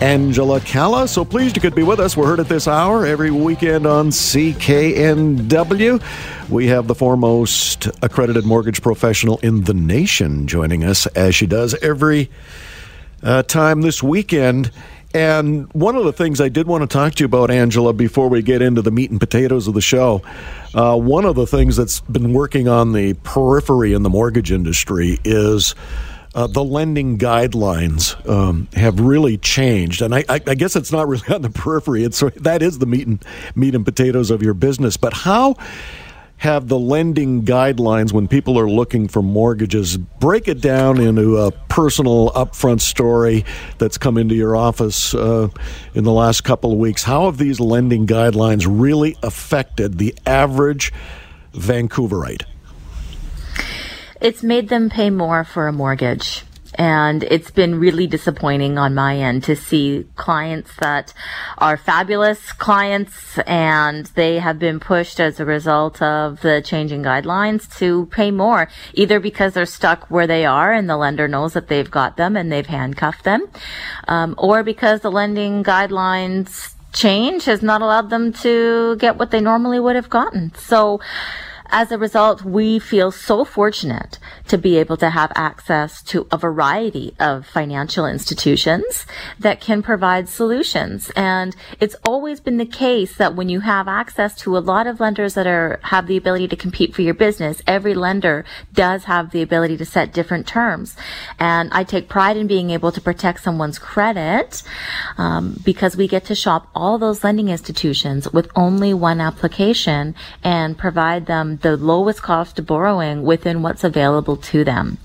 Angela Calla. So pleased you could be with us. We're heard at this hour every weekend on CKNW. We have the foremost accredited mortgage professional in the nation joining us, as she does every uh, time this weekend. And one of the things I did want to talk to you about, Angela, before we get into the meat and potatoes of the show, uh, one of the things that's been working on the periphery in the mortgage industry is uh, the lending guidelines um, have really changed, and I, I, I, guess it's not really on the periphery. It's that is the meat and meat and potatoes of your business. But how have the lending guidelines when people are looking for mortgages break it down into a personal upfront story that's come into your office uh, in the last couple of weeks? How have these lending guidelines really affected the average Vancouverite? It's made them pay more for a mortgage. And it's been really disappointing on my end to see clients that are fabulous clients and they have been pushed as a result of the changing guidelines to pay more, either because they're stuck where they are and the lender knows that they've got them and they've handcuffed them, um, or because the lending guidelines change has not allowed them to get what they normally would have gotten. So, as a result, we feel so fortunate to be able to have access to a variety of financial institutions that can provide solutions. And it's always been the case that when you have access to a lot of lenders that are, have the ability to compete for your business, every lender does have the ability to set different terms. And I take pride in being able to protect someone's credit, um, because we get to shop all those lending institutions with only one application and provide them the lowest cost of borrowing within what's available to them.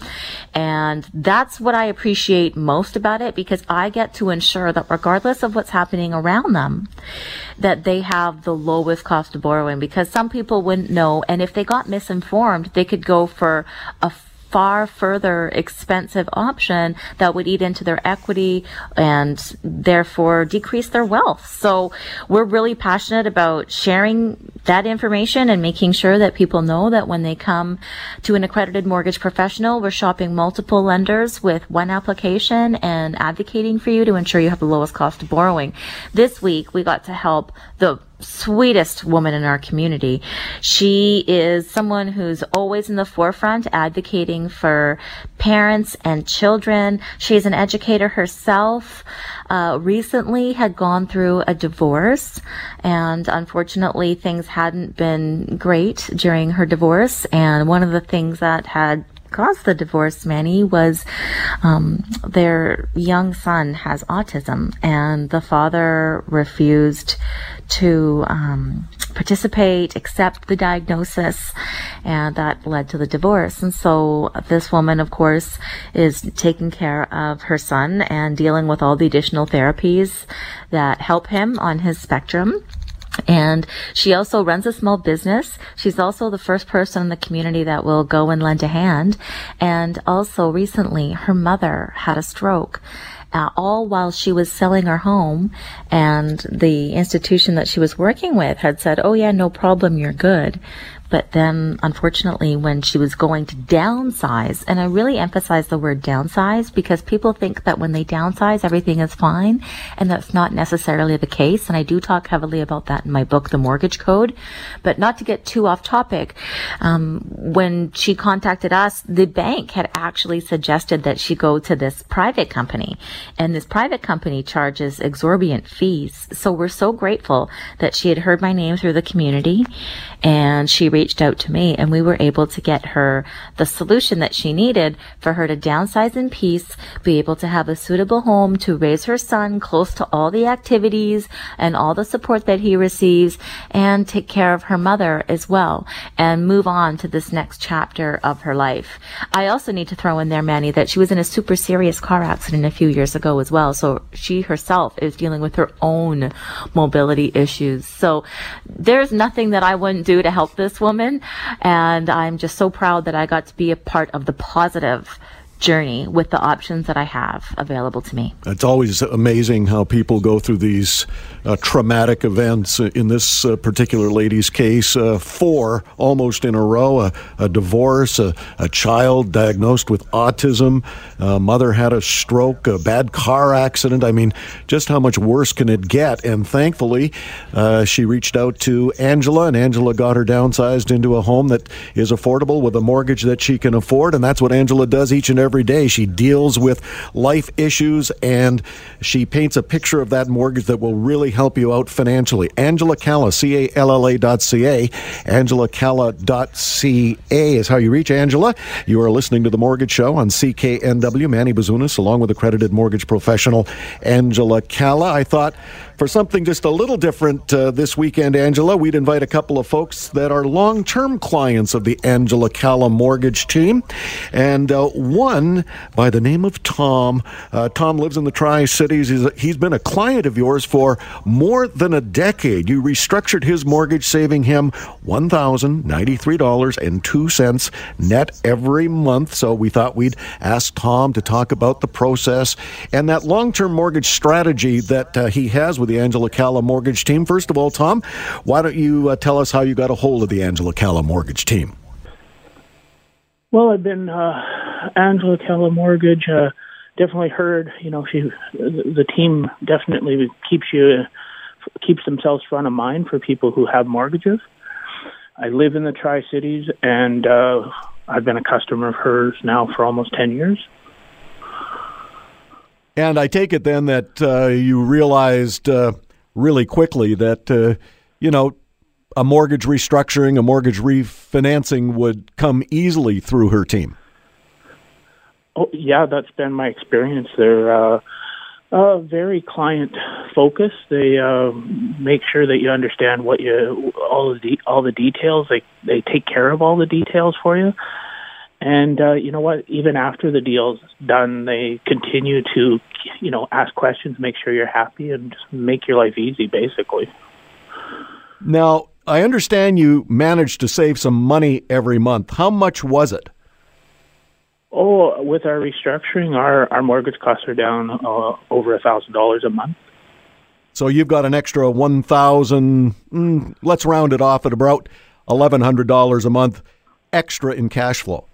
And that's what I appreciate most about it because I get to ensure that regardless of what's happening around them, that they have the lowest cost of borrowing because some people wouldn't know. And if they got misinformed, they could go for a far further expensive option that would eat into their equity and therefore decrease their wealth. So we're really passionate about sharing that information and making sure that people know that when they come to an accredited mortgage professional, we're shopping multiple lenders with one application and advocating for you to ensure you have the lowest cost of borrowing. This week we got to help the sweetest woman in our community. She is someone who's always in the forefront advocating for parents and children. She's an educator herself. Uh, recently had gone through a divorce and unfortunately things hadn't been great during her divorce. And one of the things that had caused the divorce, Manny, was um, their young son has autism, and the father refused to um, participate, accept the diagnosis, and that led to the divorce. And so this woman, of course, is taking care of her son and dealing with all the additional therapies that help him on his spectrum. And she also runs a small business. She's also the first person in the community that will go and lend a hand. And also recently, her mother had a stroke. Uh, all while she was selling her home and the institution that she was working with had said, oh yeah, no problem, you're good. But then, unfortunately, when she was going to downsize, and I really emphasize the word downsize because people think that when they downsize, everything is fine, and that's not necessarily the case. And I do talk heavily about that in my book, The Mortgage Code. But not to get too off topic, um, when she contacted us, the bank had actually suggested that she go to this private company, and this private company charges exorbitant fees. So we're so grateful that she had heard my name through the community, and she reached out to me and we were able to get her the solution that she needed for her to downsize in peace, be able to have a suitable home to raise her son close to all the activities and all the support that he receives and take care of her mother as well and move on to this next chapter of her life. I also need to throw in there, Manny, that she was in a super serious car accident a few years ago as well. So she herself is dealing with her own mobility issues. So there's nothing that I wouldn't do to help this woman. And I'm just so proud that I got to be a part of the positive journey with the options that I have available to me. It's always amazing how people go through these uh, traumatic events. In this uh, particular lady's case, uh, four almost in a row a, a divorce, a, a, child diagnosed with autism, a mother had a stroke, a bad car accident. I mean, just how much worse can it get? And thankfully, uh, she reached out to Angela, and Angela got her downsized into a home that is affordable with a mortgage that she can afford. And that's what Angela does each and every every day. She deals with life issues and she paints a picture of that mortgage that will really help you out financially. Angela Calla, C A L L A dot C A. Angela Calla dot C A is how you reach Angela. You are listening to The Mortgage Show on CKNW. Manny Bazunas, along with accredited mortgage professional Angela Calla. I thought for something just a little different uh, this weekend, Angela, we'd invite a couple of folks that are long term clients of the Angela Calla mortgage team. And uh, one by the name of Tom. Uh, Tom lives in the Tri Cities. He's, he's been a client of yours for more than a decade. You restructured his mortgage, saving him $1,093.02 net every month. So we thought we'd ask Tom to talk about the process and that long term mortgage strategy that uh, he has with the Angela Calla mortgage team. First of all, Tom, why don't you uh, tell us how you got a hold of the Angela Calla mortgage team? Well, I've been uh, Angela Calla Mortgage. Uh, definitely heard. You know, she the team definitely keeps you keeps themselves front of mind for people who have mortgages. I live in the Tri Cities, and uh, I've been a customer of hers now for almost ten years. And I take it then that uh, you realized uh, really quickly that, uh, you know, a mortgage restructuring, a mortgage refinancing would come easily through her team. Oh, yeah, that's been my experience. They're uh, uh, very client focused. They uh, make sure that you understand what you all the de- all the details. They they take care of all the details for you. And uh, you know what? Even after the deal's done, they continue to, you know, ask questions, make sure you're happy, and just make your life easy, basically. Now, I understand you managed to save some money every month. How much was it? Oh, with our restructuring, our our mortgage costs are down uh, over a thousand dollars a month. So you've got an extra one thousand. Mm, let's round it off at about eleven hundred dollars a month extra in cash flow.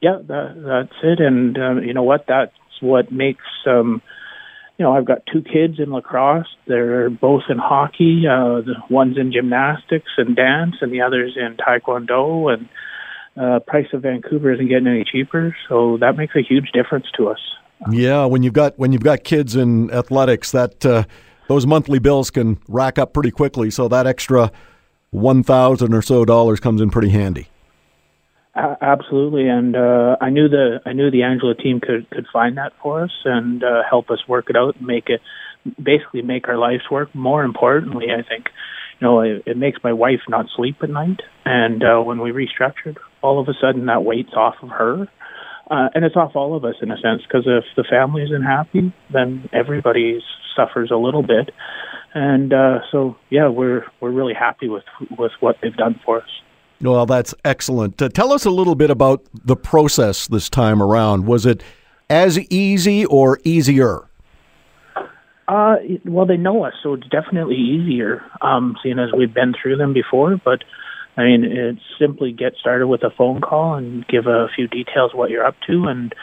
Yeah, that, that's it. And um, you know what? That's what makes um, you know I've got two kids in lacrosse. They're both in hockey. Uh, the one's in gymnastics and dance, and the other's in taekwondo. And uh, price of Vancouver isn't getting any cheaper, so that makes a huge difference to us. Yeah, when you've got when you've got kids in athletics, that uh, those monthly bills can rack up pretty quickly. So that extra one thousand or so dollars comes in pretty handy absolutely, and uh, I knew the I knew the Angela team could could find that for us and uh, help us work it out and make it basically make our lives work. More importantly, I think you know it, it makes my wife not sleep at night, and uh, when we restructured, all of a sudden that weight's off of her. Uh, and it's off all of us in a sense because if the family isn't happy, then everybody suffers a little bit. And uh, so, yeah, we're we're really happy with with what they've done for us. Well, that's excellent. Uh, tell us a little bit about the process this time around. Was it as easy or easier? Uh, well, they know us, so it's definitely easier, um, seeing as we've been through them before. But I mean, it's simply get started with a phone call and give a few details what you're up to, and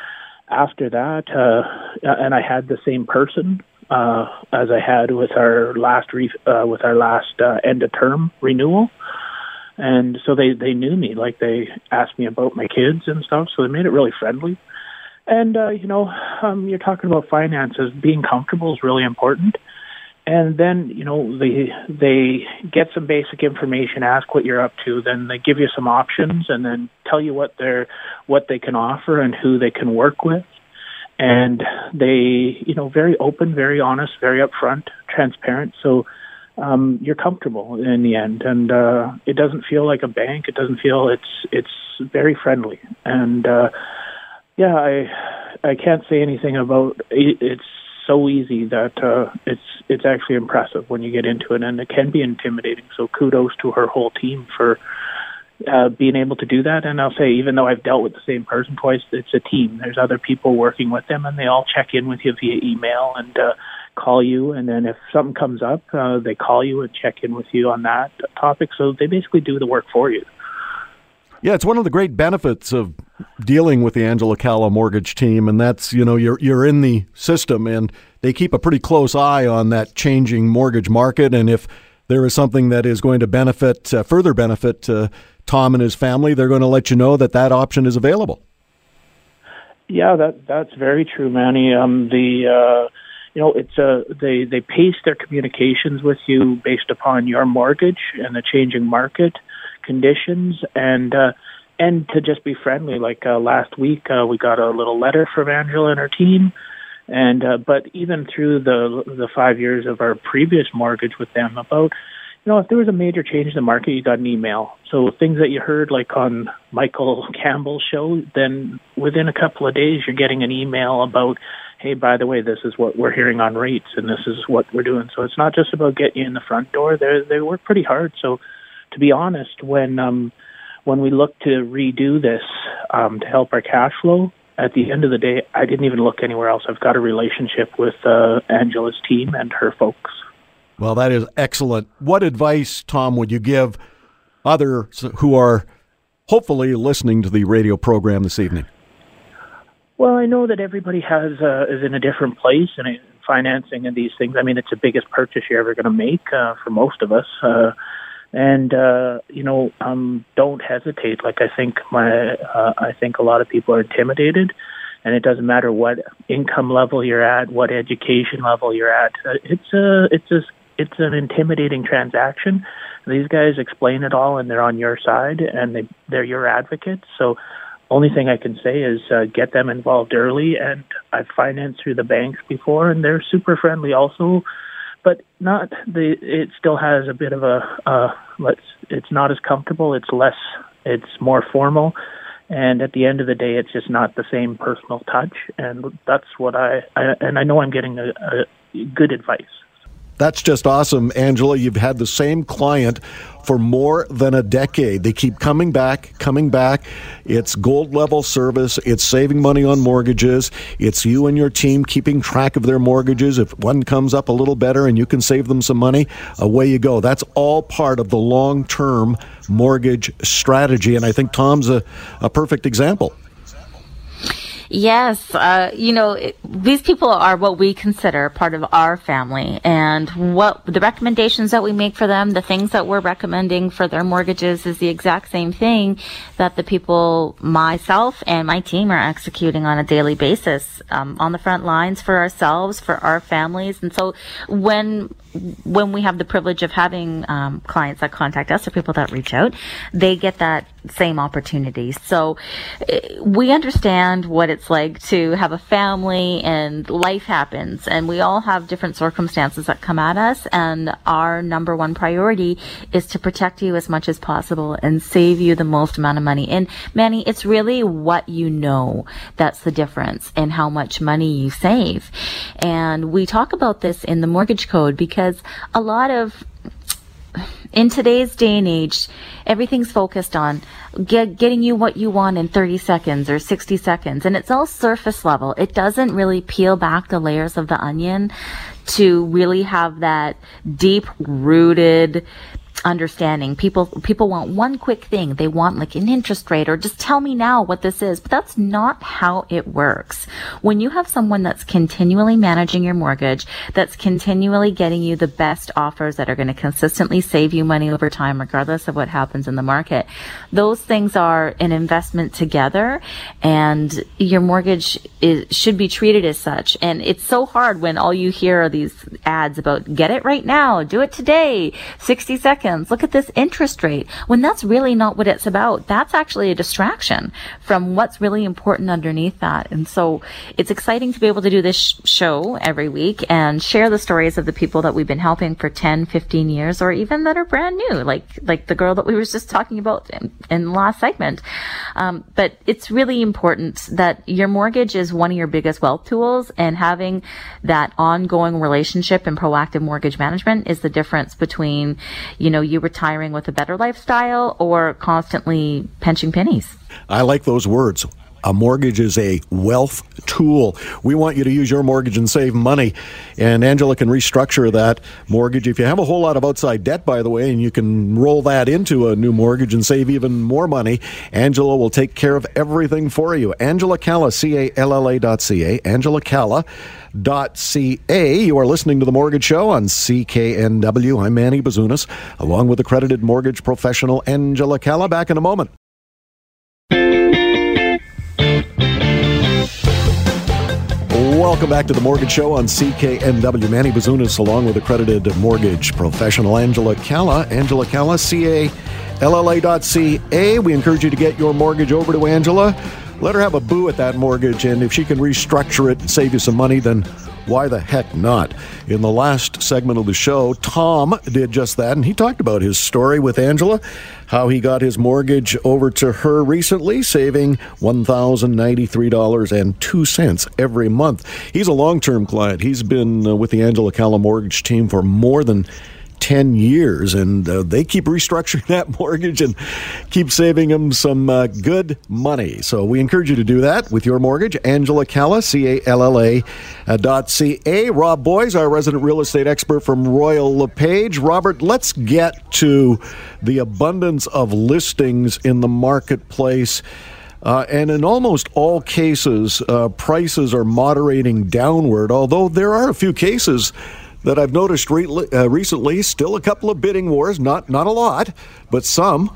after that, uh, and I had the same person uh, as I had with our last re- uh, with our last uh, end of term renewal and so they they knew me like they asked me about my kids and stuff so they made it really friendly. And uh you know um you're talking about finances. Being comfortable is really important. And then you know they they get some basic information, ask what you're up to, then they give you some options, and then tell you what they're what they can offer and who they can work with, and they you know very open, very honest, very upfront, transparent. So um, you're comfortable in the end, and uh, it doesn't feel like a bank. It doesn't feel it's it's very friendly, and uh, yeah, I I can't say anything about it. it's so easy that uh, it's it's actually impressive when you get into it, and it can be intimidating. So kudos to her whole team for uh, being able to do that. And I'll say, even though I've dealt with the same person twice, it's a team. There's other people working with them, and they all check in with you via email and uh, call you. And then if something comes up, uh, they call you and check in with you on that topic. So they basically do the work for you. Yeah, it's one of the great benefits of dealing with the Angela Calla mortgage team, and that's you know you're you're in the system, and they keep a pretty close eye on that changing mortgage market, and if there is something that is going to benefit uh, further benefit uh, Tom and his family, they're going to let you know that that option is available. Yeah, that that's very true, Manny. Um, the uh, you know it's a they they pace their communications with you based upon your mortgage and the changing market conditions and uh, and to just be friendly. Like uh, last week, uh, we got a little letter from Angela and her team, and uh, but even through the the five years of our previous mortgage with them, about you know if there was a major change in the market, you got an email. So things that you heard like on Michael Campbell's show, then within a couple of days, you're getting an email about. Hey, by the way, this is what we're hearing on rates, and this is what we're doing. So it's not just about getting you in the front door. They they work pretty hard. So to be honest, when um, when we look to redo this um, to help our cash flow, at the end of the day, I didn't even look anywhere else. I've got a relationship with uh, Angela's team and her folks. Well, that is excellent. What advice, Tom, would you give others who are hopefully listening to the radio program this evening? Well, I know that everybody has uh, is in a different place in financing and these things. I mean, it's the biggest purchase you're ever going to make uh, for most of us. Uh, and uh, you know, um, don't hesitate. Like I think my, uh, I think a lot of people are intimidated, and it doesn't matter what income level you're at, what education level you're at. Uh, it's a, it's a, it's an intimidating transaction. These guys explain it all, and they're on your side, and they, they're your advocates. So, only thing I can say is uh, get them involved early. And I've financed through the banks before, and they're super friendly. Also but not the. It still has a bit of a. Uh, let's. It's not as comfortable. It's less. It's more formal, and at the end of the day, it's just not the same personal touch. And that's what I. I and I know I'm getting a, a good advice. That's just awesome, Angela. You've had the same client for more than a decade. They keep coming back, coming back. It's gold level service. It's saving money on mortgages. It's you and your team keeping track of their mortgages. If one comes up a little better and you can save them some money, away you go. That's all part of the long term mortgage strategy. And I think Tom's a, a perfect example. Yes, uh, you know, it, these people are what we consider part of our family, and what the recommendations that we make for them, the things that we're recommending for their mortgages, is the exact same thing that the people, myself and my team, are executing on a daily basis um, on the front lines for ourselves, for our families, and so when when we have the privilege of having um, clients that contact us or people that reach out, they get that same opportunity. So eh, we understand what it's like to have a family and life happens and we all have different circumstances that come at us and our number one priority is to protect you as much as possible and save you the most amount of money. And Manny, it's really what you know that's the difference in how much money you save. And we talk about this in the mortgage code because a lot of in today's day and age, everything's focused on get, getting you what you want in 30 seconds or 60 seconds. And it's all surface level. It doesn't really peel back the layers of the onion to really have that deep rooted understanding. People people want one quick thing. They want like an interest rate or just tell me now what this is. But that's not how it works. When you have someone that's continually managing your mortgage, that's continually getting you the best offers that are going to consistently save you money over time regardless of what happens in the market. Those things are an investment together and your mortgage is, should be treated as such. And it's so hard when all you hear are these ads about get it right now, do it today, 60 seconds, look at this interest rate, when that's really not what it's about. That's actually a distraction from what's really important underneath that. And so it's exciting to be able to do this sh- show every week and share the stories of the people that we've been helping for 10, 15 years, or even that are brand new, like, like the girl that we were just talking about in, in the last segment. Um, but it's really important that your mortgage is one of your biggest wealth tools and having that ongoing relationship and proactive mortgage management is the difference between, you know, you retiring with a better lifestyle or constantly pinching pennies. I like those words. A mortgage is a wealth tool. We want you to use your mortgage and save money. And Angela can restructure that mortgage. If you have a whole lot of outside debt, by the way, and you can roll that into a new mortgage and save even more money, Angela will take care of everything for you. Angela Calla, C A L L A dot C A. Angela Calla. Dot ca. You are listening to the Mortgage Show on CKNW. I'm Manny Bazunas, along with accredited mortgage professional Angela Calla. Back in a moment. Welcome back to the Mortgage Show on CKNW. Manny Bazunas, along with accredited mortgage professional Angela Calla. Angela Calla, C-A-L-L-A dot C-A. We encourage you to get your mortgage over to Angela. Let her have a boo at that mortgage, and if she can restructure it and save you some money, then why the heck not? In the last segment of the show, Tom did just that, and he talked about his story with Angela, how he got his mortgage over to her recently, saving $1,093.02 every month. He's a long term client. He's been uh, with the Angela Calla mortgage team for more than 10 years, and uh, they keep restructuring that mortgage and keep saving them some uh, good money. So we encourage you to do that with your mortgage. Angela Calla, C A L L A uh, dot C A. Rob Boies, our resident real estate expert from Royal LePage. Robert, let's get to the abundance of listings in the marketplace. Uh, and in almost all cases, uh, prices are moderating downward, although there are a few cases that I've noticed re- uh, recently. Still a couple of bidding wars, not not a lot, but some.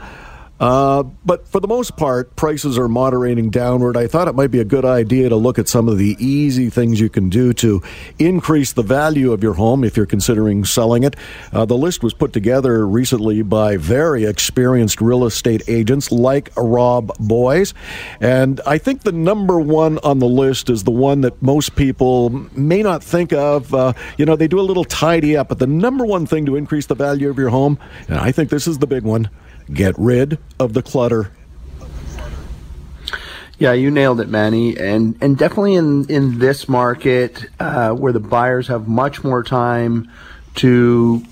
Uh, but for the most part, prices are moderating downward. I thought it might be a good idea to look at some of the easy things you can do to increase the value of your home if you're considering selling it. Uh, the list was put together recently by very experienced real estate agents like Rob Boies. And I think the number one on the list is the one that most people may not think of. Uh, you know, they do a little tidy up, but the number one thing to increase the value of your home, and I think this is the big one Get rid of the clutter. Yeah, you nailed it, Manny, and and definitely in in this market uh, where the buyers have much more time to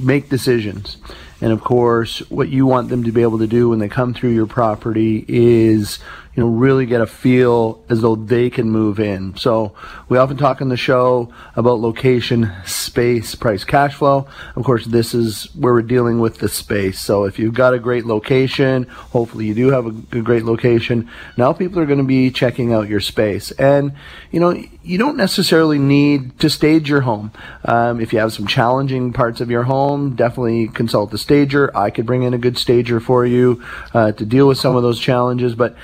make decisions, and of course, what you want them to be able to do when they come through your property is you know, really get a feel as though they can move in. So we often talk in the show about location, space, price, cash flow. Of course, this is where we're dealing with the space. So if you've got a great location, hopefully you do have a, great location. Now people are going to be checking out your space. And, you know, you don't necessarily need to stage your home. Um, if you have some challenging parts of your home, definitely consult the stager. I could bring in a good stager for you uh, to deal with some of those challenges, but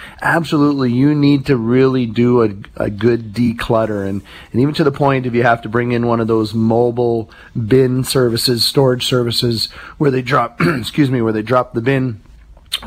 you need to really do a, a good declutter and, and even to the point if you have to bring in one of those mobile bin services, storage services where they drop, excuse me, where they drop the bin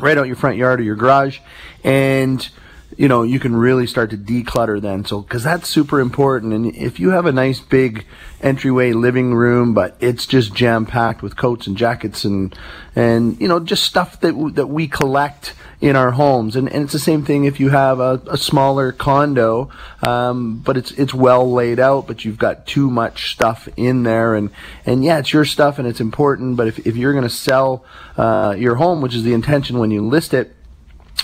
right out your front yard or your garage and you know, you can really start to declutter then. So, cause that's super important. And if you have a nice big entryway living room, but it's just jam packed with coats and jackets and, and, you know, just stuff that, that we collect in our homes. And, and it's the same thing if you have a, a smaller condo, um, but it's, it's well laid out, but you've got too much stuff in there. And, and yeah, it's your stuff and it's important. But if, if you're going to sell, uh, your home, which is the intention when you list it,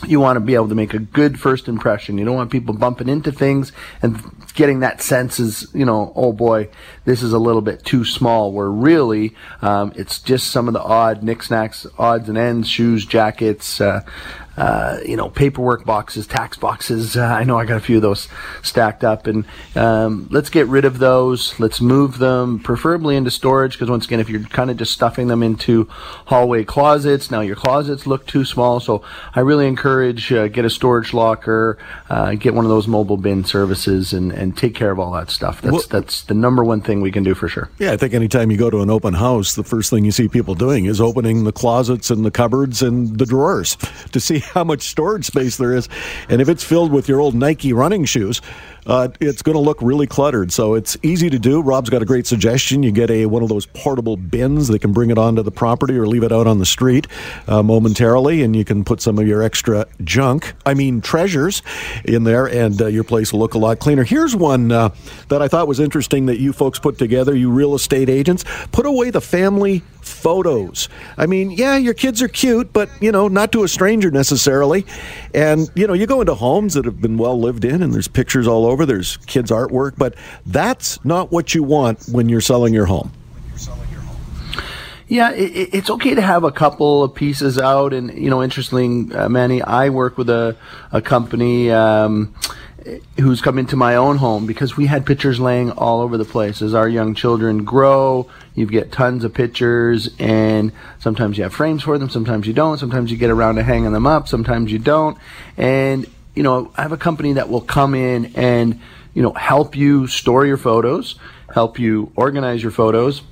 you want to be able to make a good first impression. You don't want people bumping into things and getting that sense is, you know, oh boy, this is a little bit too small. Where really, um, it's just some of the odd knickknacks, odds and ends, shoes, jackets, uh, uh, you know, paperwork boxes, tax boxes. Uh, I know I got a few of those stacked up, and um, let's get rid of those. Let's move them, preferably into storage, because once again, if you're kind of just stuffing them into hallway closets, now your closets look too small. So I really encourage uh, get a storage locker, uh, get one of those mobile bin services, and, and take care of all that stuff. That's well, that's the number one thing we can do for sure. Yeah, I think anytime you go to an open house, the first thing you see people doing is opening the closets and the cupboards and the drawers to see how much storage space there is. And if it's filled with your old Nike running shoes, uh, it's going to look really cluttered. So it's easy to do. Rob's got a great suggestion. You get a one of those portable bins. that can bring it onto the property or leave it out on the street uh, momentarily, and you can put some of your extra junk, I mean treasures, in there, and uh, your place will look a lot cleaner. Here's one uh, that I thought was interesting that you folks put together. You real estate agents put away the family photos. I mean, yeah, your kids are cute, but you know, not to a stranger necessarily. And you know, you go into homes that have been well lived in, and there's pictures all over over. There's kids' artwork, but that's not what you want when you're selling your home. Yeah, it, it's okay to have a couple of pieces out, and you know, interesting, uh, Manny. I work with a a company. Um, who's come into my own home because we had pictures laying all over the place as our young children grow you get tons of pictures and sometimes you have frames for them sometimes you don't sometimes you get around to hanging them up sometimes you don't and you know, I have a company that will come in and, you know, help you store your photos, help you organize your photos.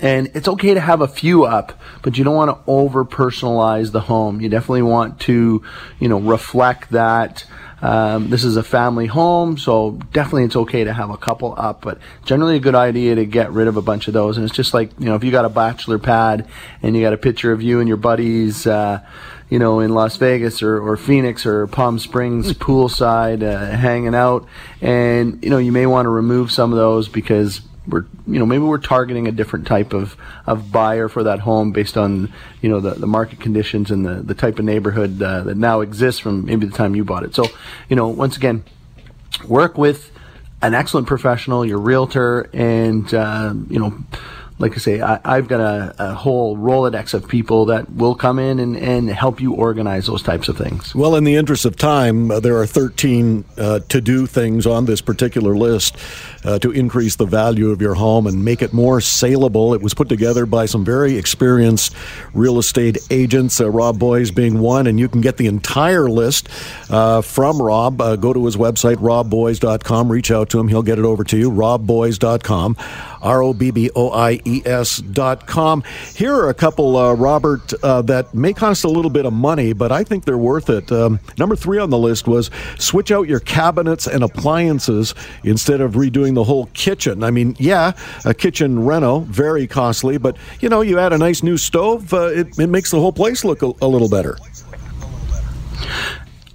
And it's okay to have a few up, but you don't want to over personalize the home. You definitely want to, you know, reflect that um, this is a family home, so definitely it's okay to have a couple up, but generally a good idea to get rid of a bunch of those. And it's just like, you know, if you got a bachelor pad and you got a picture of you and your buddies, uh, you know, in Las Vegas or, or Phoenix or Palm Springs poolside, uh, hanging out. And, you know, you may want to remove some of those because we're, you know, maybe we're targeting a different type of, of buyer for that home based on, you know, the, the market conditions and the, the type of neighborhood uh, that now exists from maybe the time you bought it. So, you know, once again, work with an excellent professional, your realtor, and, uh, you know, like I say, I, have got a, a, whole Rolodex of people that will come in and, and help you organize those types of things. Well, in the interest of time, uh, there are 13 uh, to do things on this particular list uh, to increase the value of your home and make it more saleable. It was put together by some very experienced real estate agents, uh, Rob Boies being one, and you can get the entire list uh, from Rob. Uh, go to his website, robboies.com, reach out to him, he'll get it over to you, robboies.com. R O B B O I E S dot com. Here are a couple, uh, Robert, uh, that may cost a little bit of money, but I think they're worth it. Um, number three on the list was switch out your cabinets and appliances instead of redoing the whole kitchen. I mean, yeah, a kitchen reno, very costly, but you know, you add a nice new stove, uh, it, it makes the whole place look a, a little better.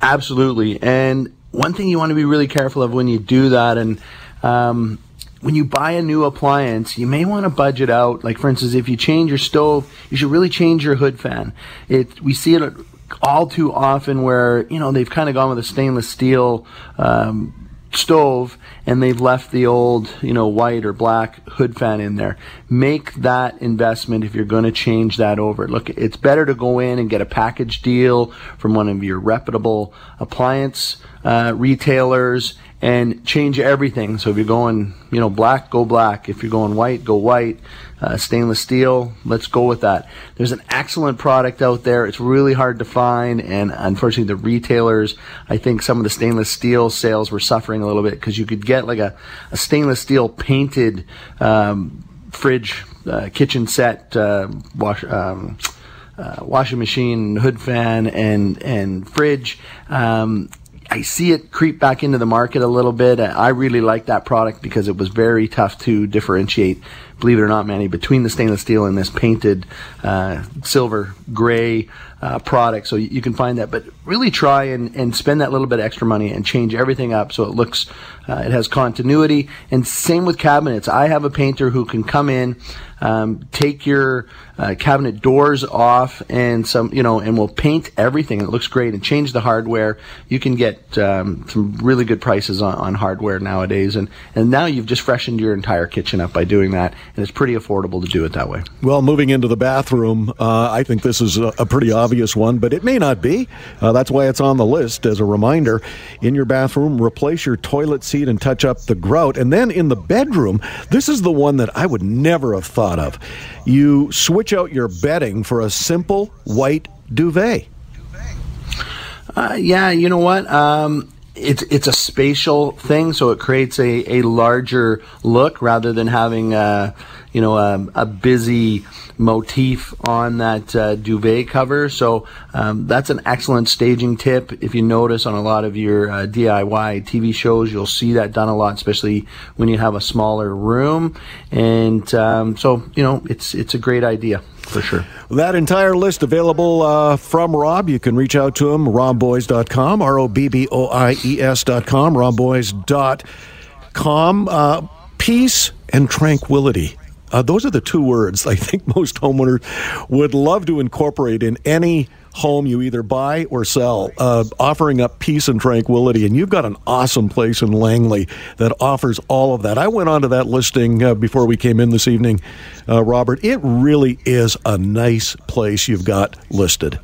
Absolutely. And one thing you want to be really careful of when you do that, and um, when you buy a new appliance, you may want to budget out. Like for instance, if you change your stove, you should really change your hood fan. It we see it all too often where you know they've kind of gone with a stainless steel um, stove and they've left the old you know white or black hood fan in there. Make that investment if you're going to change that over. Look, it's better to go in and get a package deal from one of your reputable appliance uh, retailers and change everything. So if you're going, you know, black, go black. If you're going white, go white. Uh, stainless steel, let's go with that. There's an excellent product out there. It's really hard to find, and unfortunately, the retailers, I think some of the stainless steel sales were suffering a little bit because you could get like a, a stainless steel painted um, fridge, uh, kitchen set, uh, wash. Um, uh, washing machine, hood fan, and and fridge. Um, I see it creep back into the market a little bit. I really like that product because it was very tough to differentiate believe it or not, Manny, between the stainless steel and this painted uh, silver gray uh, product. So you can find that, but really try and, and spend that little bit of extra money and change everything up so it looks, uh, it has continuity. And same with cabinets. I have a painter who can come in, um, take your uh, cabinet doors off and some, you know, and we'll paint everything. It looks great and change the hardware. You can get um, some really good prices on, on hardware nowadays. And, and now you've just freshened your entire kitchen up by doing that. And it's pretty affordable to do it that way. Well, moving into the bathroom, uh, I think this is a, a, pretty obvious one, but it may not be. Uh, that's why it's on the list as a reminder. In your bathroom, replace your toilet seat and touch up the grout. And then in the bedroom, this is the one that I would never have thought of. You switch out your bedding for a simple white duvet. Uh, yeah, you know what? Um, it's it's a spatial thing, so it creates a, a larger look rather than having a, you know a, a busy motif on that uh, duvet cover. So um, that's an excellent staging tip. If you notice on a lot of your uh, DIY TV shows, you'll see that done a lot, especially when you have a smaller room. And um, so you know it's it's a great idea for sure. That entire list available uh, from Rob. You can reach out to him, robboies.com, R O B B O I E S.com, robboies.com. Uh, peace and tranquility. Uh, those are the two words I think most homeowners would love to incorporate in any home you either buy or sell, uh, offering up peace and tranquility. And you've got an awesome place in Langley that offers all of that. I went onto that listing uh, before we came in this evening, uh, Robert. It really is a nice place you've got listed.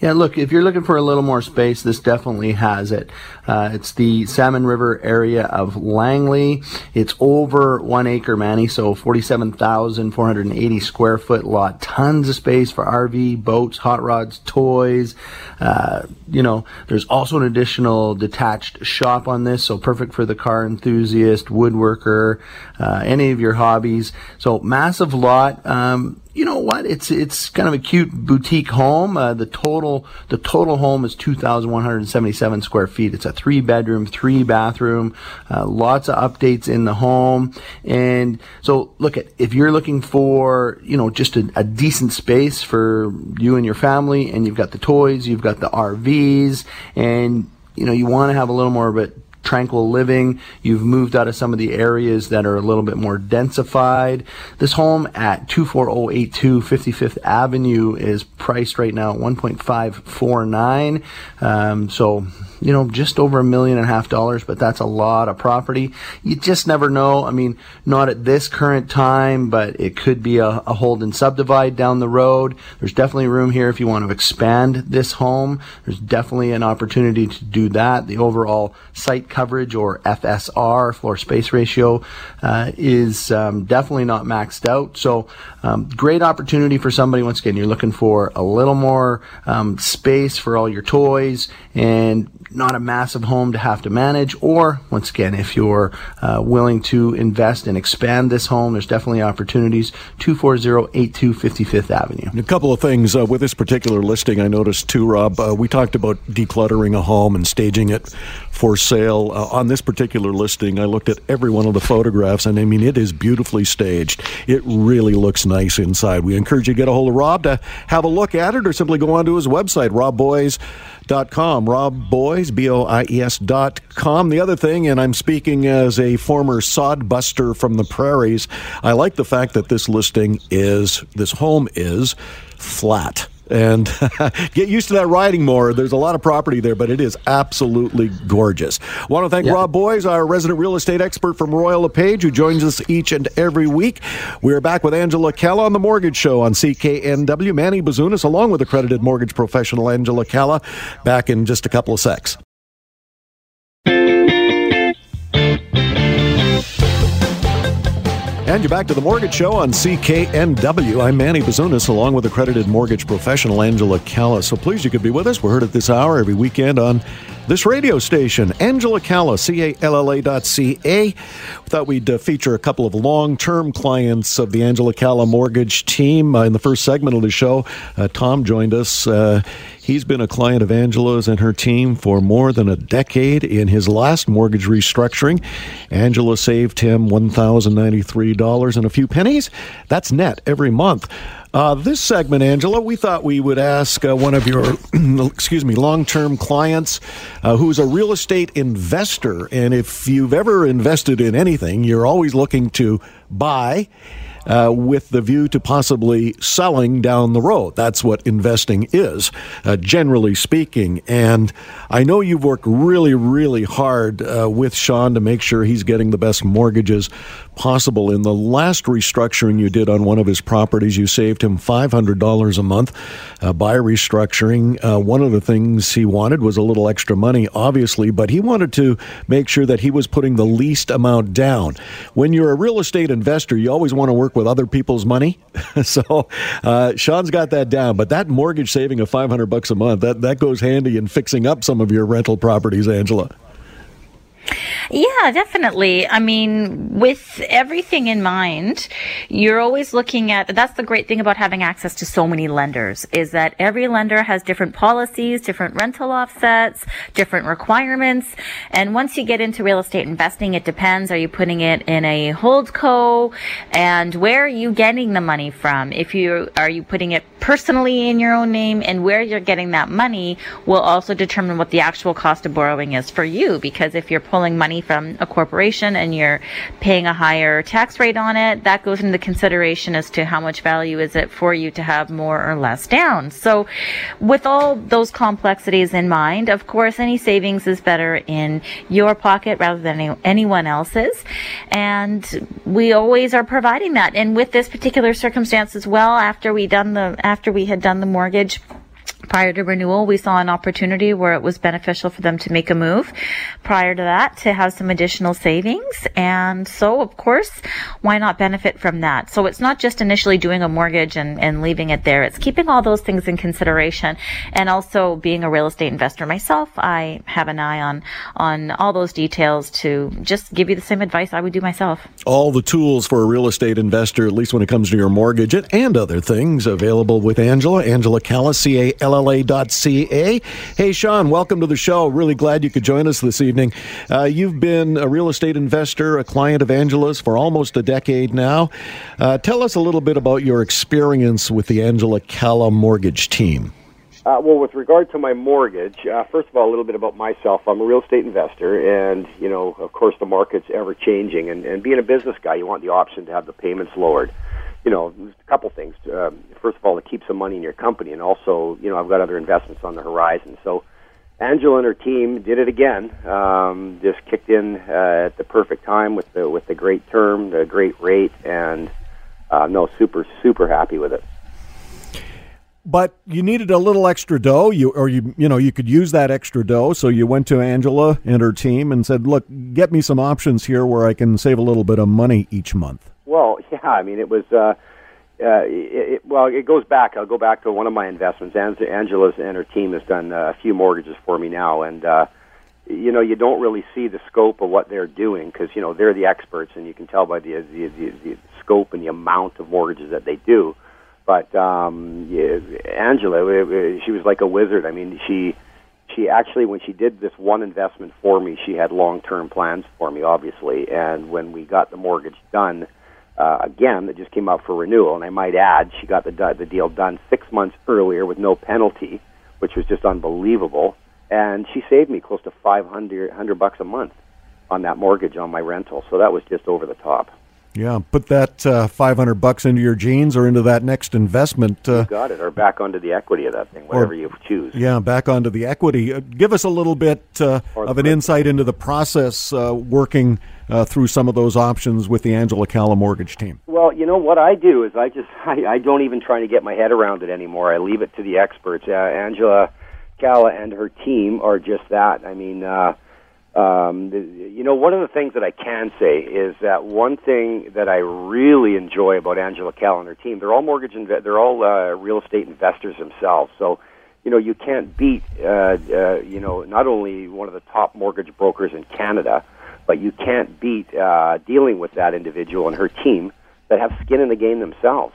Yeah, look, if you're looking for a little more space, this definitely has it. Uh, it's the Salmon River area of Langley. It's over one acre, Manny, so 47,480 square foot lot. Tons of space for RV, boats, hot rods, toys. Uh, you know, there's also an additional detached shop on this, so perfect for the car enthusiast, woodworker, uh, any of your hobbies. So massive lot. Um, you know what? It's it's kind of a cute boutique home. Uh, the total the total home is 2,177 square feet. It's a three bedroom, three bathroom. Uh, lots of updates in the home, and so look at if you're looking for you know just a, a decent space for you and your family, and you've got the toys, you've got the RVs, and you know you want to have a little more of it tranquil living. You've moved out of some of the areas that are a little bit more densified. This home at 24082 55th Avenue is priced right now at 1.549. Um, so you know, just over a million and a half dollars, but that's a lot of property. You just never know. I mean, not at this current time, but it could be a, a hold and subdivide down the road. There's definitely room here if you want to expand this home. There's definitely an opportunity to do that. The overall site coverage or FSR, floor space ratio, uh, is um, definitely not maxed out. So, um, great opportunity for somebody. Once again, you're looking for a little more um, space for all your toys and not a massive home to have to manage. Or, once again, if you're uh, willing to invest and expand this home, there's definitely opportunities. 240 55th Avenue. A couple of things uh, with this particular listing I noticed too, Rob. Uh, we talked about decluttering a home and staging it for sale. Uh, on this particular listing, I looked at every one of the photographs, and I mean, it is beautifully staged. It really looks nice inside. We encourage you to get a hold of Rob to have a look at it or simply go onto his website, robboies.com. Rob Boies, B O I E S dot com. The other thing, and I'm speaking as a former sod buster from the prairies, I like the fact that this listing is, this home is flat and get used to that riding more. There's a lot of property there, but it is absolutely gorgeous. Want to thank yeah. Rob Boies, our resident real estate expert from Royal LePage, who joins us each and every week. We are back with Angela Calla on the Mortgage Show on CKNW. Manny Bazunas, along with accredited mortgage professional Angela Calla, back in just a couple of secs. And you're back to the Mortgage Show on CKNW. I'm Manny Bazunas, along with accredited mortgage professional Angela Calla. So pleased you could be with us. We're heard at this hour every weekend on this radio station, Angela Calla, C A L L A dot C A. thought we'd uh, feature a couple of long term clients of the Angela Calla Mortgage team. Uh, in the first segment of the show, uh, Tom joined us. He's been a client of Angela's and her team for more than a decade. In his last mortgage restructuring, Angela saved him $1,093 and a few pennies. That's net every month. Uh, this segment, Angela, we thought we would ask uh, one of your, excuse me, long-term clients uh, who's a real estate investor, and if you've ever invested in anything, you're always looking to buy uh, with the view to possibly selling down the road. That's what investing is, uh, generally speaking. And I know you've worked really, really hard uh, with Sean to make sure he's getting the best mortgages possible. In the last restructuring you did on one of his properties, you saved him $500 a month uh, by restructuring. Uh, one of the things he wanted was a little extra money, obviously, but he wanted to make sure that he was putting the least amount down. When you're a real estate investor, you always want to work with other people's money. so uh, Sean's got that down, but that mortgage saving of 500 bucks a month, that, that goes handy in fixing up some of your rental properties, Angela. Yeah, definitely. I mean, with everything in mind, you're always looking at that's the great thing about having access to so many lenders is that every lender has different policies, different rental offsets, different requirements. And once you get into real estate investing, it depends. Are you putting it in a hold co? And where are you getting the money from? If you are you putting it personally in your own name and where you're getting that money will also determine what the actual cost of borrowing is for you because if you're pulling money from a corporation and you're paying a higher tax rate on it, that goes into consideration as to how much value is it for you to have more or less down. So with all those complexities in mind, of course, any savings is better in your pocket rather than any, anyone else's. And we always are providing that. And with this particular circumstance as well, after we done the, after we had done the mortgage, prior to renewal, we saw an opportunity where it was beneficial for them to make a move. Prior to that, to have some additional savings. And so, of course, why not benefit from that? So it's not just initially doing a mortgage and, and leaving it there. It's keeping all those things in consideration. And also being a real estate investor myself, I have an eye on, on all those details to just give you the same advice I would do myself. All the tools for a real estate investor, at least when it comes to your mortgage and other things available with Angela. Angela Calla, C-A-L LLA.ca. Hey, Sean, welcome to the show. Really glad you could join us this evening. Uh, you've been a real estate investor, a client of Angela's for almost a decade now. Uh, tell us a little bit about your experience with the Angela Calla mortgage team. Uh, well, with regard to my mortgage, uh, first of all, a little bit about myself. I'm a real estate investor, and you know, of course, the market's ever changing. And, and being a business guy, you want the option to have the payments lowered you know, a couple things. Um, first of all, to keep some money in your company, and also, you know, I've got other investments on the horizon. So, Angela and her team did it again. Um, just kicked in uh, at the perfect time with the with the great term, the great rate, and uh, no, super super happy with it. But you needed a little extra dough, you or you you know you could use that extra dough. So you went to Angela and her team and said, "Look, get me some options here where I can save a little bit of money each month." Well, yeah, I mean, it was. Uh, uh, it, it, well, it goes back. I'll go back to one of my investments. Angela's and her team has done uh, a few mortgages for me now, and uh, you know, you don't really see the scope of what they're doing because you know they're the experts, and you can tell by the the, the, the scope and the amount of mortgages that they do. But um, yeah, Angela, she was like a wizard. I mean, she she actually when she did this one investment for me, she had long term plans for me, obviously, and when we got the mortgage done uh, again that just came out for renewal. And I might add, she got the the deal done six months earlier with no penalty, which was just unbelievable. And she saved me close to five hundred hundred bucks a month on that mortgage on my rental. So that was just over the top. Yeah, put that uh, five hundred bucks into your jeans or into that next investment. Uh, got it, or back onto the equity of that thing, whatever or, you choose. Yeah, back onto the equity. Uh, give us a little bit uh, of an insight into the process uh, working uh, through some of those options with the Angela Calla mortgage team. Well, you know what I do is I just I, I don't even try to get my head around it anymore. I leave it to the experts. Angela Calla and her team are just that. I mean. Um, you know, one of the things that I can say is that one thing that I really enjoy about Angela Calla and her team, they're all mortgage, inve- they're all uh, real estate investors themselves. So, you know, you can't beat, uh, uh, you know, not only one of the top mortgage brokers in Canada, but you can't beat uh, dealing with that individual and her team that have skin in the game themselves.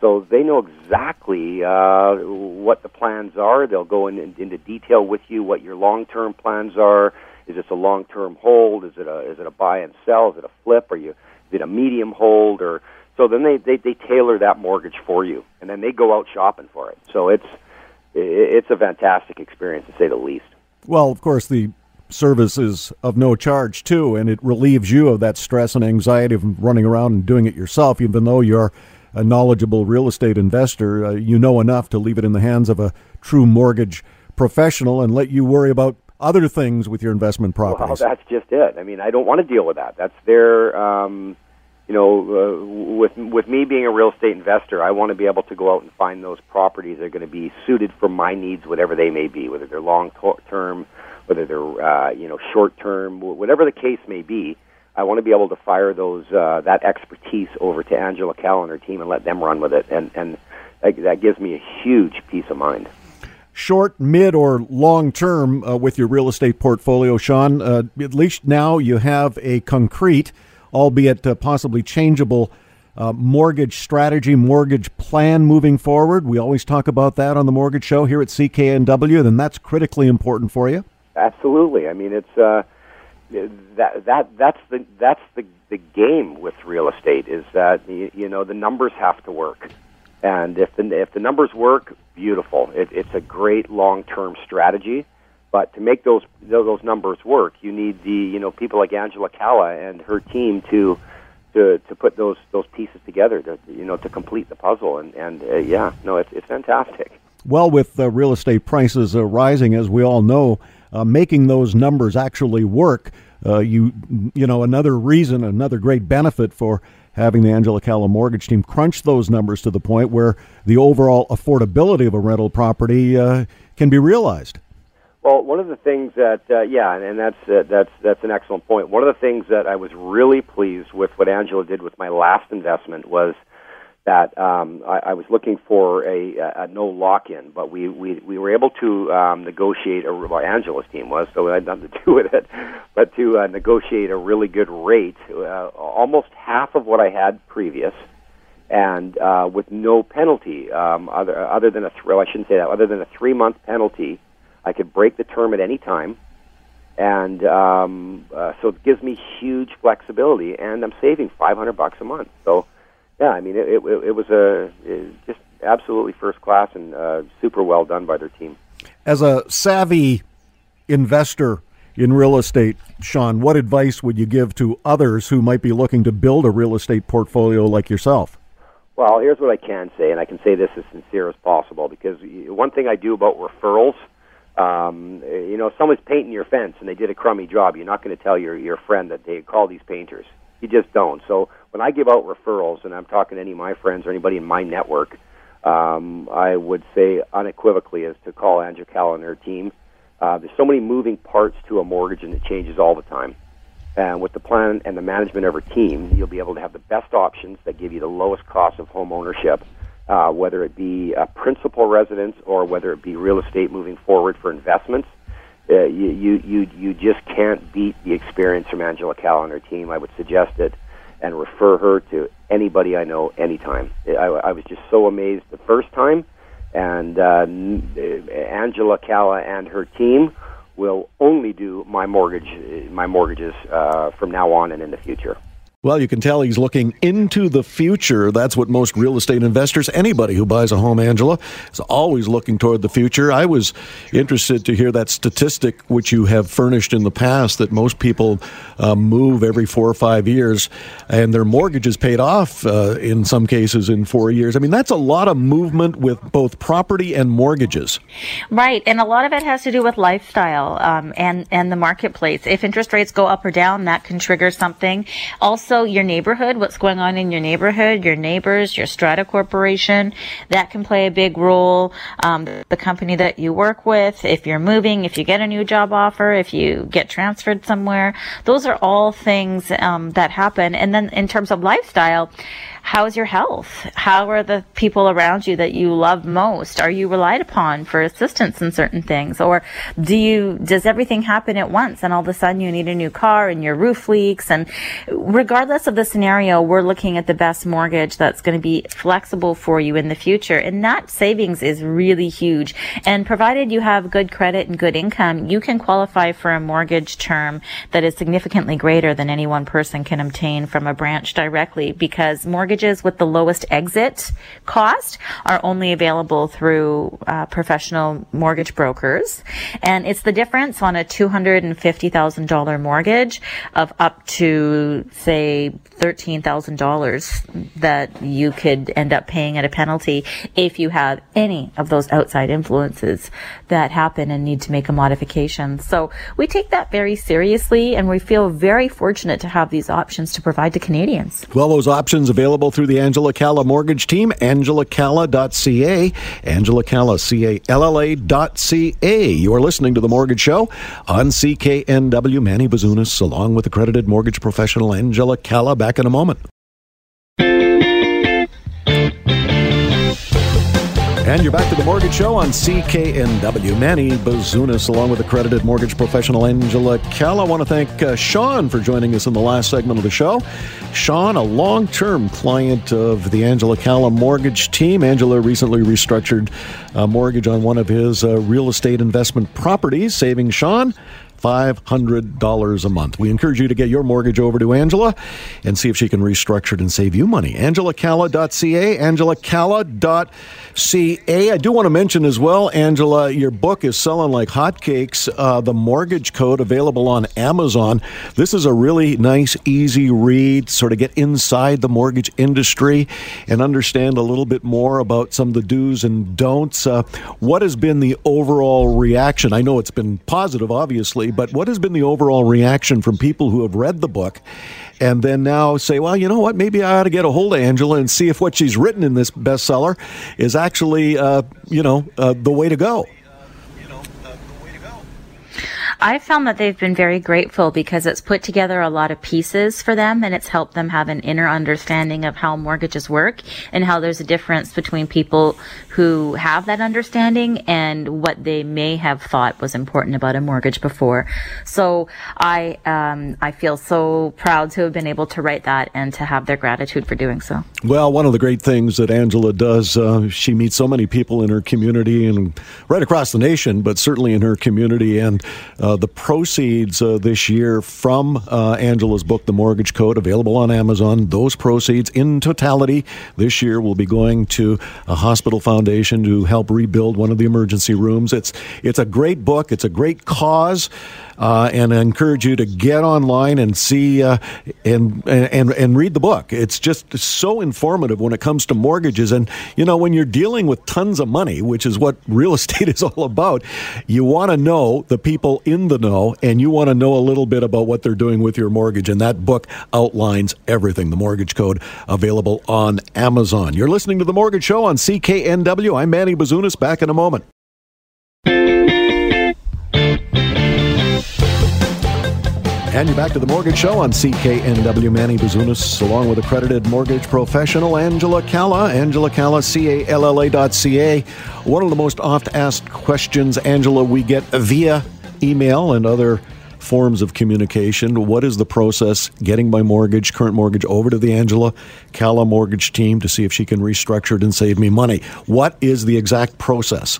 So they know exactly uh, what the plans are. They'll go in, in, into detail with you what your long-term plans are. Is this a long-term hold? Is it a is it a buy and sell? Is it a flip? Are you is it a medium hold? Or so then they, they they tailor that mortgage for you, and then they go out shopping for it. So it's it's a fantastic experience to say the least. Well, of course, the service is of no charge too, and it relieves you of that stress and anxiety of running around and doing it yourself. Even though you're a knowledgeable real estate investor, uh, you know enough to leave it in the hands of a true mortgage professional and let you worry about other things with your investment properties. Well, that's just it. I mean, I don't want to deal with that. That's their, um, you know, uh, with with me being a real estate investor, I want to be able to go out and find those properties that are going to be suited for my needs, whatever they may be, whether they're long term, whether they're uh, you know short term, whatever the case may be. I want to be able to fire those uh, that expertise over to Angela Calla and her team and let them run with it, and and that gives me a huge peace of mind short, mid, or long term uh, with your real estate portfolio, Sean? Uh, at least now you have a concrete, albeit uh, possibly changeable, uh, mortgage strategy, mortgage plan moving forward. We always talk about that on the Mortgage Show here at CKNW, and that's critically important for you. Absolutely. I mean, it's uh, that that that's the that's the the game with real estate is that you know the numbers have to work. And if the if the numbers work, beautiful. It, it's a great long term strategy. But to make those those numbers work, you need the you know people like Angela Calla and her team to to to put those those pieces together to you know to complete the puzzle. And and uh, yeah, no, it's it's fantastic. Well, with uh, real estate prices uh, rising, as we all know, uh, making those numbers actually work, uh, you you know another reason, another great benefit for having the Angela Calla mortgage team crunch those numbers to the point where the overall affordability of a rental property uh, can be realized. Well, one of the things that uh, yeah, and, and that's uh, that's that's an excellent point. One of the things that I was really pleased with what Angela did with my last investment was that um, I, I was looking for a, a no lock-in, but we, we, we were able to um, negotiate. A, well, Angela's team was, so I had nothing to do with it, but to uh, negotiate a really good rate, uh, almost half of what I had previous, and uh, with no penalty, um, other other than a th- well, I shouldn't say that, other than a three-month penalty. I could break the term at any time, and um, uh, so it gives me huge flexibility, and I'm saving 500 bucks a month. So yeah, I mean, it, it, it was a it just absolutely first class and uh, super well done by their team. As a savvy investor in real estate, Sean, what advice would you give to others who might be looking to build a real estate portfolio like yourself? Well, here's what I can say, and I can say this as sincere as possible because one thing I do about referrals, um, you know, if someone's painting your fence and they did a crummy job, you're not going to tell your your friend that they call these painters. You just don't. So when I give out referrals, and I'm talking to any of my friends or anybody in my network, um, I would say unequivocally is to call Andrew Calla and her team. Uh, there's so many moving parts to a mortgage, and it changes all the time. And with the plan and the management of her team, you'll be able to have the best options that give you the lowest cost of home ownership, uh, whether it be a principal residence or whether it be real estate moving forward for investments. Uh, you, you, you, you just can't beat the experience from Angela Calla and her team. I would suggest it and refer her to anybody I know anytime. I, I was just so amazed the first time, and uh, Angela Calla and her team will only do my mortgage, my mortgages uh, from now on and in the future. Well, you can tell he's looking into the future. That's what most real estate investors, anybody who buys a home, Angela, is always looking toward the future. I was interested to hear that statistic, which you have furnished in the past, that most people uh, move every four or five years and their mortgage is paid off uh, in some cases in four years. I mean, that's a lot of movement with both property and mortgages. Right. And a lot of it has to do with lifestyle um, and, and the marketplace. If interest rates go up or down, that can trigger something. Also, also your neighborhood, what's going on in your neighborhood, your neighbors, your strata corporation. That can play a big role. Um, the company that you work with, if you're moving, if you get a new job offer, if you get transferred somewhere, those are all things um, that happen. And then in terms of lifestyle, how's your health? How are the people around you that you love most? Are you relied upon for assistance in certain things? Or do you, does everything happen at once and all of a sudden you need a new car and your roof leaks? And regardless of the scenario, we're looking at the best mortgage that's going to be flexible for you in the future. And that savings is really huge. And provided you have good credit and good income, you can qualify for a mortgage term that is significantly greater than any one person can obtain from a branch directly because mortgages with the lowest exit cost are only available through uh, professional mortgage brokers. And it's the difference on a $250,000 mortgage of up to, say, $13,000 that you could end up paying at a penalty if you have any of those outside influences that happen and need to make a modification. So we take that very seriously and we feel very fortunate to have these options to provide to Canadians. Well, those options available through the Angela Calla mortgage team, angelacalla.ca, Angela Calla, C-A-L-L-A.ca. You are listening to The Mortgage Show on CKNW. Manny Bazunas, along with accredited mortgage professional Angela Calla. Back in a moment. And you're back to the Mortgage Show on CKNW. Manny Bazunas, along with accredited mortgage professional Angela Calla. I want to thank uh, Sean for joining us in the last segment of the show. Sean, a long term client of the Angela Calla mortgage team. Angela recently restructured a mortgage on one of his uh, real estate investment properties, saving Sean $500 a month. We encourage you to get your mortgage over to Angela and see if she can restructure it and save you money. AngelaCalla.ca, AngelaCalla.ca. I do want to mention as well, Angela, your book is selling like hotcakes. Uh, the Mortgage Code available on Amazon. This is a really nice, easy read, to sort of get inside the mortgage industry and understand a little bit more about some of the do's and don'ts. Uh, what has been the overall reaction? I know it's been positive, obviously, but what has been the overall reaction from people who have read the book and then now say, well, you know what? Maybe I ought to get a hold of Angela and see if what she's written in this bestseller is actually, uh, you know, uh, the way to go. I've found that they've been very grateful because it's put together a lot of pieces for them and it's helped them have an inner understanding of how mortgages work and how there's a difference between people who have that understanding and what they may have thought was important about a mortgage before. So I um, I feel so proud to have been able to write that and to have their gratitude for doing so. Well, one of the great things that Angela does, uh, she meets so many people in her community and right across the nation, but certainly in her community. And uh, the proceeds uh, this year from uh, Angela's book, The Mortgage Code, available on Amazon, those proceeds in totality this year will be going to a hospital foundation Foundation to help rebuild one of the emergency rooms. It's it's a great book. It's a great cause, uh, and I encourage you to get online and see uh, and and and read the book. It's just so informative when it comes to mortgages. And you know, when you're dealing with tons of money, which is what real estate is all about, you want to know the people in the know, and you want to know a little bit about what they're doing with your mortgage. And that book outlines everything. The Mortgage Code available on Amazon. You're listening to the Mortgage Show on CKNW. I'm Manny Bazunas. Back in a moment. And you're back to the Mortgage Show on CKNW. Manny Bazunas, along with accredited mortgage professional Angela Calla. Angela Calla, C-A-L-L-A dot C-A. One of the most oft asked questions, Angela, we get via email and other forms of communication. What is the process getting my mortgage, current mortgage, over to the Angela Calla mortgage team to see if she can restructure it and save me money? What is the exact process?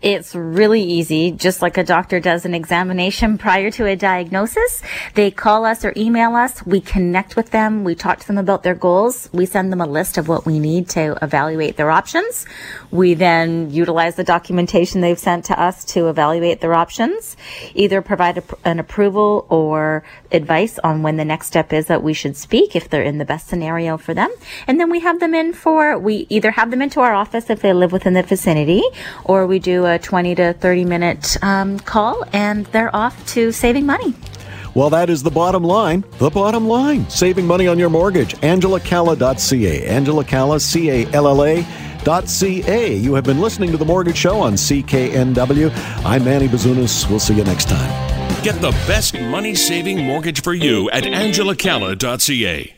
It's really easy, just like a doctor does an examination prior to a diagnosis. They call us or email us. We connect with them. We talk to them about their goals. We send them a list of what we need to evaluate their options. We then utilize the documentation they've sent to us to evaluate their options, either provide a, an approval or advice on when the next step is that we should speak if they're in the best scenario for them. And then we have them in for, we either have them into our office if they live within the vicinity, or we do a 20 to 30 minute um, call and they're off to saving money. Well, that is the bottom line. The bottom line. Saving money on your mortgage. AngelaCalla.ca. Angela Calla, C A L L A. .ca. You have been listening to The Mortgage Show on CKNW. I'm Manny Bazunas. We'll see you next time. Get the best money saving mortgage for you at AngelaCalla.ca.